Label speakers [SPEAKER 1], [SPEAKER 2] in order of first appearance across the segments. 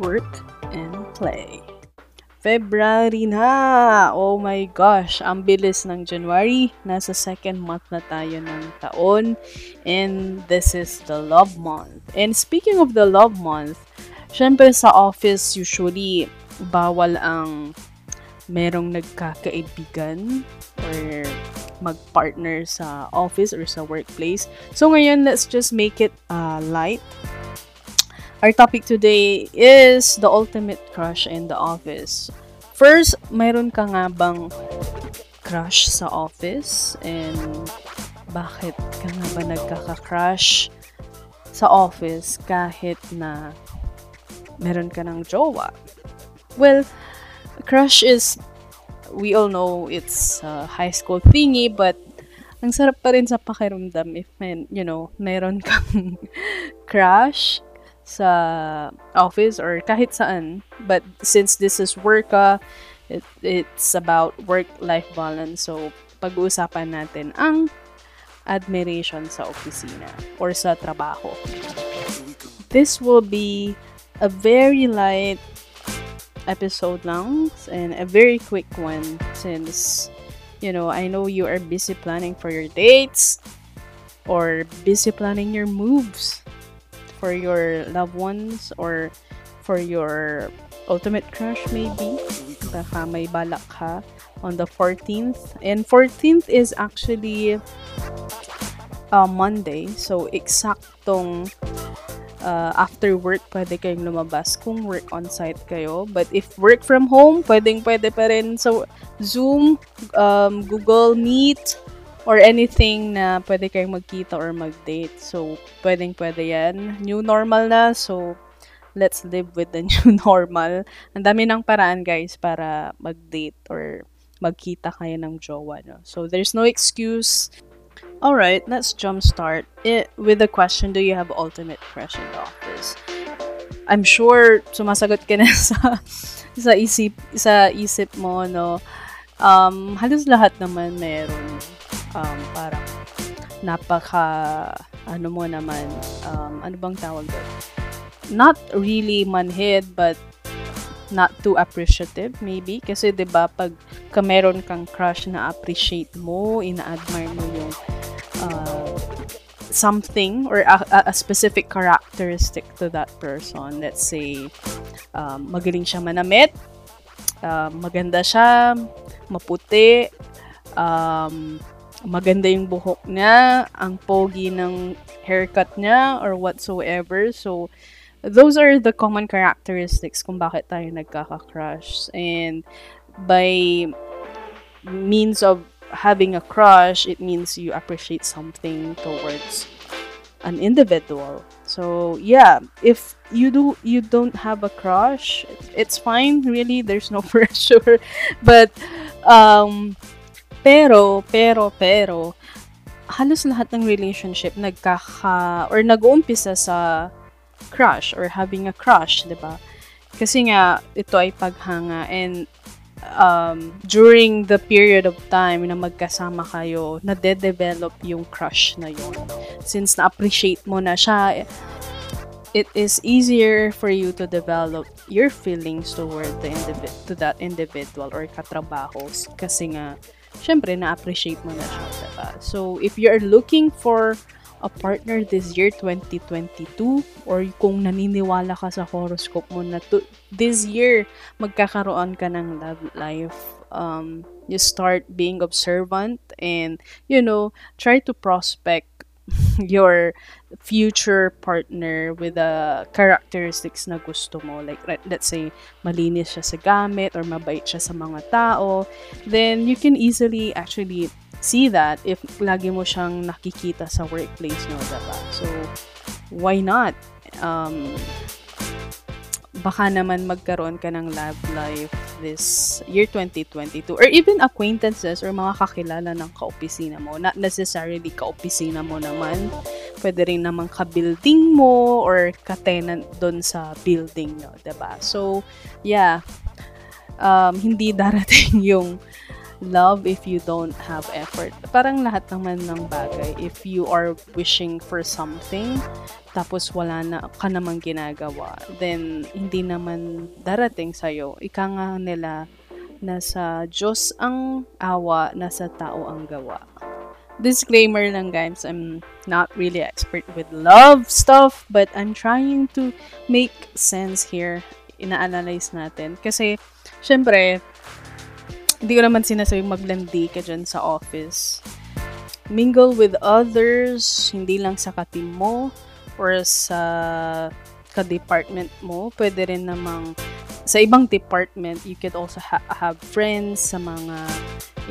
[SPEAKER 1] work and play. February na! Oh my gosh, ang bilis ng January. Nasa second month na tayo ng taon. And this is the love month. And speaking of the love month, syempre sa office usually bawal ang merong nagkakaibigan or mag-partner sa office or sa workplace. So ngayon, let's just make it uh, light Our topic today is the ultimate crush in the office. First, mayroon ka nga bang crush sa office? And bakit ka nga ba nagkaka-crush sa office kahit na meron ka ng jowa? Well, crush is, we all know it's a high school thingy, but ang sarap pa rin sa pakiramdam if, you know, meron kang crush sa office or kahit saan. But since this is work, uh, it, it's about work-life balance. So, pag-uusapan natin ang admiration sa opisina or sa trabaho. This will be a very light episode lang and a very quick one since you know, I know you are busy planning for your dates or busy planning your moves for your loved ones or for your ultimate crush maybe. Baka may balak ka on the 14th. And 14th is actually uh, Monday. So, eksaktong uh, after work, pwede kayong lumabas kung work on-site kayo. But if work from home, pwedeng pwede pa rin. So, Zoom, um, Google Meet, or anything na pwede kayong magkita or mag-date. So, pwedeng pwede yan. New normal na, so let's live with the new normal. Ang dami ng paraan, guys, para mag-date or magkita kayo ng jowa, no? So, there's no excuse. Alright, let's jumpstart it with the question, do you have ultimate crush in the office? I'm sure sumasagot ka na sa sa isip sa isip mo no. Um, halos lahat naman meron um, parang napaka, ano mo naman, um, ano bang tawag doon? Not really manhid, but not too appreciative, maybe. Kasi, di ba pag ka meron kang crush na appreciate mo, ina-admire mo yung uh, something or a, a specific characteristic to that person. Let's say, um, magaling siya manamit, uh, maganda siya, maputi, um, maganda yung buhok niya, ang pogi ng haircut niya, or whatsoever. So, those are the common characteristics kung bakit tayo nagkaka-crush. And by means of having a crush, it means you appreciate something towards an individual. So yeah, if you do you don't have a crush, it's fine. Really, there's no pressure. But um, pero, pero, pero, halos lahat ng relationship nagkaka, or nag-uumpisa sa crush or having a crush, di ba? Kasi nga, ito ay paghanga and um, during the period of time na magkasama kayo, nade-develop yung crush na yun. Since na-appreciate mo na siya, it is easier for you to develop your feelings toward the individ to that individual or katrabaho kasi nga syempre, na-appreciate mo na siya, diba? So, if you're looking for a partner this year, 2022, or kung naniniwala ka sa horoscope mo na to, this year, magkakaroon ka ng love life, um, you start being observant and, you know, try to prospect your future partner with the characteristics na gusto mo. Like, let's say, malinis siya sa gamit or mabait siya sa mga tao. Then, you can easily actually see that if lagi mo siyang nakikita sa workplace no, diba? So, why not? Um, baka naman magkaroon ka ng love life this year 2022 or even acquaintances or mga kakilala ng kaopisina mo not necessarily kaopisina mo naman pwede rin naman ka-building mo or ka-tenant doon sa building nyo, ba? So, yeah. Um, hindi darating yung love if you don't have effort. Parang lahat naman ng bagay. If you are wishing for something, tapos wala na ka namang ginagawa, then hindi naman darating sa'yo. Ika nga nila, nasa Diyos ang awa, nasa tao ang gawa. Disclaimer lang guys, I'm not really expert with love stuff, but I'm trying to make sense here. Ina-analyze natin. Kasi, syempre, hindi ko naman sinasabi maglandi ka dyan sa office. Mingle with others, hindi lang sa katim mo or sa ka-department mo. Pwede rin namang sa ibang department, you could also ha- have friends sa mga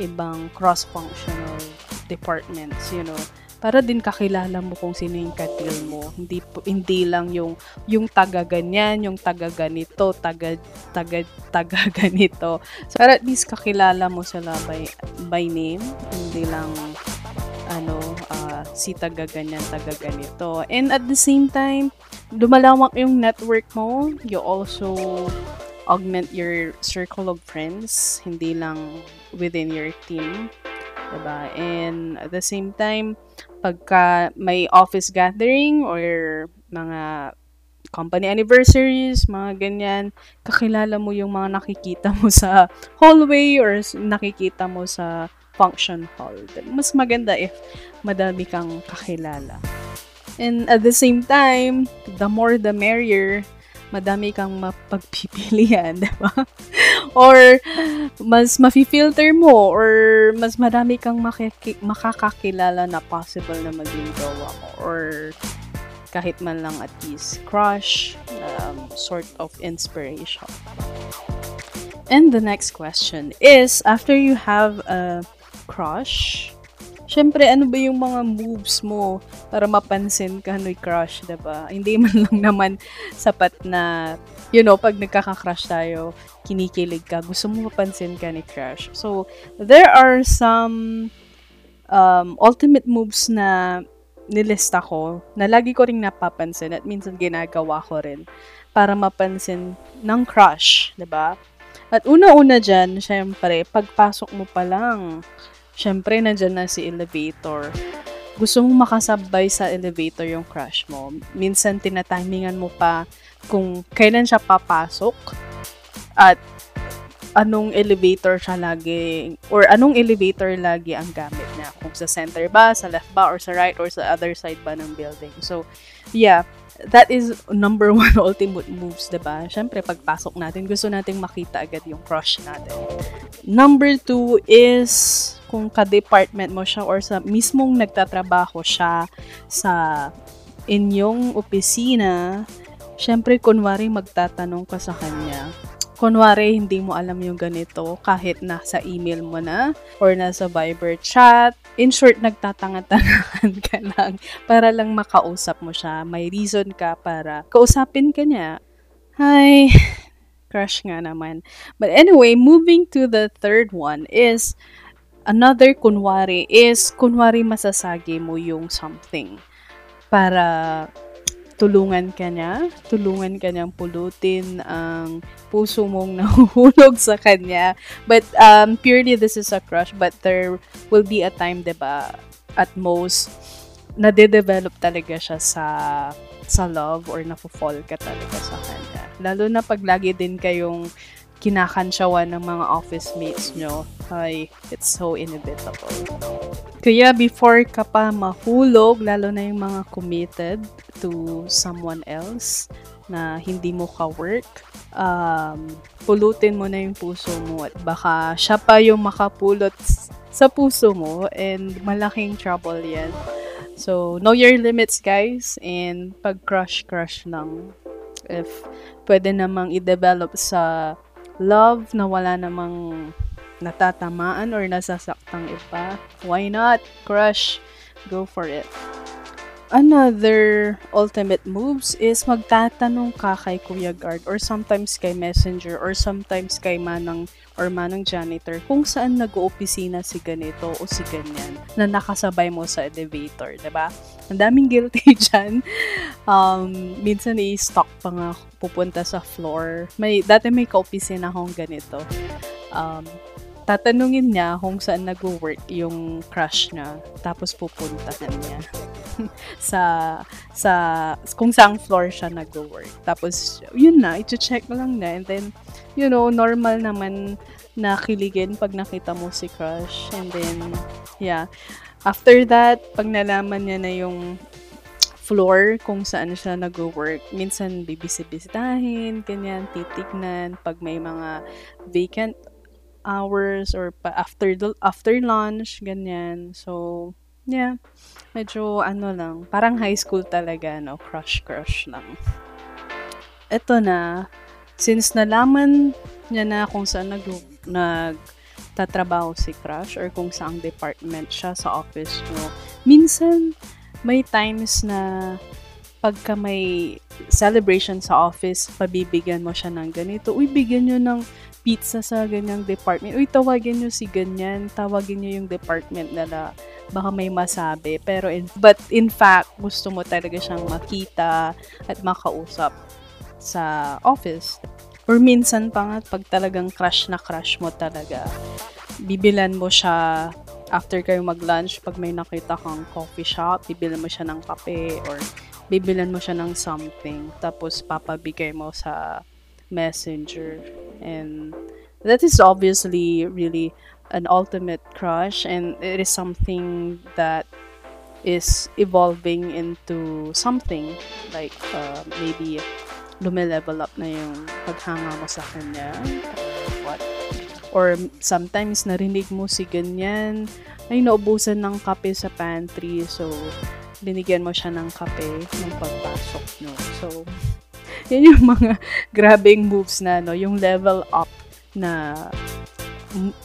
[SPEAKER 1] ibang cross-functional departments, you know para din kakilala mo kung sino yung katil mo. Hindi hindi lang yung yung taga ganyan, yung taga ganito, taga taga taga ganito. So, para at least kakilala mo sila by by name, hindi lang ano uh, si taga ganyan, taga ganito. And at the same time, lumalawak yung network mo. You also augment your circle of friends, hindi lang within your team. Diba? And at the same time, pagka may office gathering or mga company anniversaries, mga ganyan, kakilala mo yung mga nakikita mo sa hallway or nakikita mo sa function hall. Mas maganda if madami kang kakilala. And at the same time, the more the merrier, madami kang mapagpipilian, di ba? or mas mafi-filter mo or mas marami kang makiki- makakakilala na possible na maging jowa mo or kahit man lang at least crush, um, sort of inspiration. And the next question is, after you have a crush, Siyempre, ano ba yung mga moves mo para mapansin ka ni crush, ba? Hindi man lang naman sapat na you know, pag nagkaka-crush tayo, kinikilig ka, gusto mo mapansin ka ni crush. So, there are some um, ultimate moves na nilista ko na lagi ko ring napapansin at minsan ginagawa ko rin para mapansin ng crush, 'di ba? At una-una dyan, syempre, pagpasok mo pa lang, syempre, nandyan na si elevator. Gusto mong makasabay sa elevator yung crush mo. Minsan, tinatimingan mo pa kung kailan siya papasok at anong elevator siya lagi or anong elevator lagi ang gamit niya. Kung sa center ba, sa left ba, or sa right, or sa other side ba ng building. So, yeah, that is number one ultimate moves, ba diba? Siyempre, pagpasok natin, gusto nating makita agad yung crush natin. Number two is kung ka-department mo siya or sa mismong nagtatrabaho siya sa inyong opisina, syempre, kunwari magtatanong ka sa kanya, kunwari hindi mo alam yung ganito kahit nasa email mo na or nasa Viber chat. In short, nagtatanga-tangahan ka lang para lang makausap mo siya. May reason ka para kausapin ka niya. Hi, crush nga naman. But anyway, moving to the third one is another kunwari is kunwari masasagi mo yung something para tulungan ka niya, tulungan ka niyang pulutin ang puso mong nahuhulog sa kanya. But um, purely this is a crush, but there will be a time, 'di ba, at most nade-develop talaga siya sa sa love or nafo-fall ka talaga sa kanya. Lalo na pag lagi din kayong kinakansyawan ng mga office mates nyo, ay, it's so inevitable. Kaya before ka pa mahulog, lalo na yung mga committed to someone else na hindi mo ka-work, um, pulutin mo na yung puso mo at baka siya pa yung makapulot sa puso mo and malaking trouble yan. So, know your limits guys and pag crush-crush lang if pwede namang i-develop sa love na wala namang natatamaan or nasasaktang iba, why not? Crush, go for it. Another ultimate moves is magtatanong ka kay Kuya Guard or sometimes kay Messenger or sometimes kay Manang or Manang Janitor kung saan nag-oopisina si ganito o si ganyan na nakasabay mo sa elevator, ba? Diba? Ang daming guilty dyan. Um, minsan i-stock pa nga pupunta sa floor. May, dati may ka-opisina akong ganito. Um, tatanungin niya kung saan nag-work yung crush niya. Tapos pupuntahan niya sa sa kung saang floor siya nag-work. Tapos yun na, i-check lang na and then you know, normal naman na kiligin pag nakita mo si crush. And then yeah, after that, pag nalaman niya na yung floor kung saan siya nag-work. Minsan, bibisibisitahin, ganyan, titignan. Pag may mga vacant hours or pa after the, after lunch, ganyan. So, yeah. Medyo ano lang, parang high school talaga, no? Crush-crush lang. Ito na, since nalaman niya na kung saan nag, nag tatrabaho si Crush or kung saang department siya sa office mo, minsan may times na pagka may celebration sa office, pabibigyan mo siya ng ganito. Uy, bigyan nyo ng pizza sa ganyang department. Uy, tawagin nyo si ganyan. Tawagin nyo yung department nila. Baka may masabi. Pero, in, but in fact, gusto mo talaga siyang makita at makausap sa office. Or minsan pa nga, pag talagang crush na crush mo talaga, bibilan mo siya after kayo mag-lunch, pag may nakita kang coffee shop, bibilan mo siya ng kape or bibilan mo siya ng something. Tapos papabigay mo sa messenger. And that is obviously really an ultimate crush and it is something that is evolving into something like uh, maybe lumilevel up na yung paghanga mo sa kanya. What? Or sometimes narinig mo si ganyan ay naubusan ng kape sa pantry so binigyan mo siya ng kape nung pagpasok nyo so yan yung mga grabing moves na, no? Yung level up na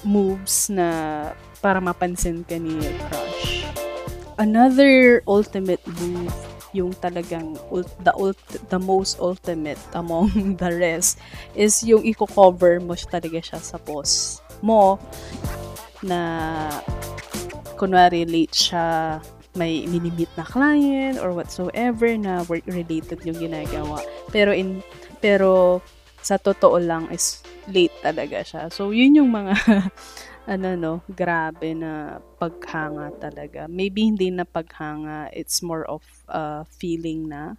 [SPEAKER 1] moves na para mapansin ka ni crush. Another ultimate move yung talagang ult- the ult- the most ultimate among the rest is yung i-cover mo siya talaga siya sa post mo na kunwari late siya may minimit na client or whatsoever na work related yung ginagawa. Pero in pero sa totoo lang is late talaga siya. So yun yung mga ano no, grabe na paghanga talaga. Maybe hindi na paghanga, it's more of a uh, feeling na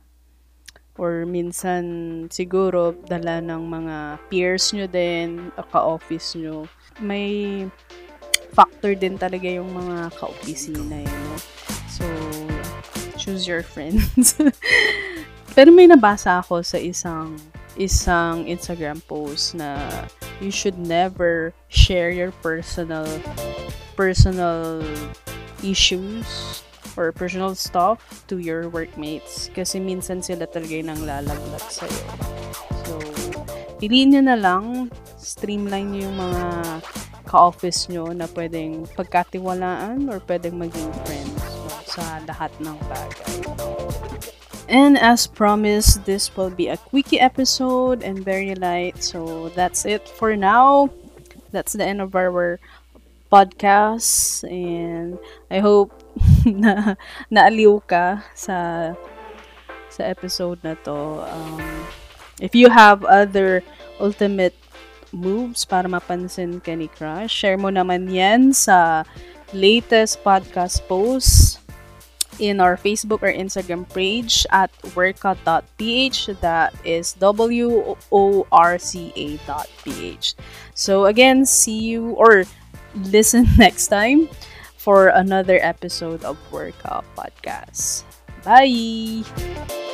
[SPEAKER 1] or minsan siguro dala ng mga peers nyo din, ka-office nyo. May factor din talaga yung mga ka-opisina yun, no? So, choose your friends. Pero may nabasa ako sa isang isang Instagram post na you should never share your personal personal issues or personal stuff to your workmates kasi minsan sila talaga yung lalaglag sa'yo. So, piliin nyo na lang, streamline nyo yung mga ka-office nyo na pwedeng pagkatiwalaan or pwedeng maging friends sa lahat ng bagay. And as promised, this will be a quickie episode and very light. So that's it for now. That's the end of our podcast. And I hope na naaliw ka sa sa episode na to. Um, if you have other ultimate moves para mapansin ka ni Crush, share mo naman yan sa latest podcast post in our Facebook or Instagram page at workout.ph. That is W O R C A dot ph. So, again, see you or listen next time for another episode of Workout Podcast. Bye!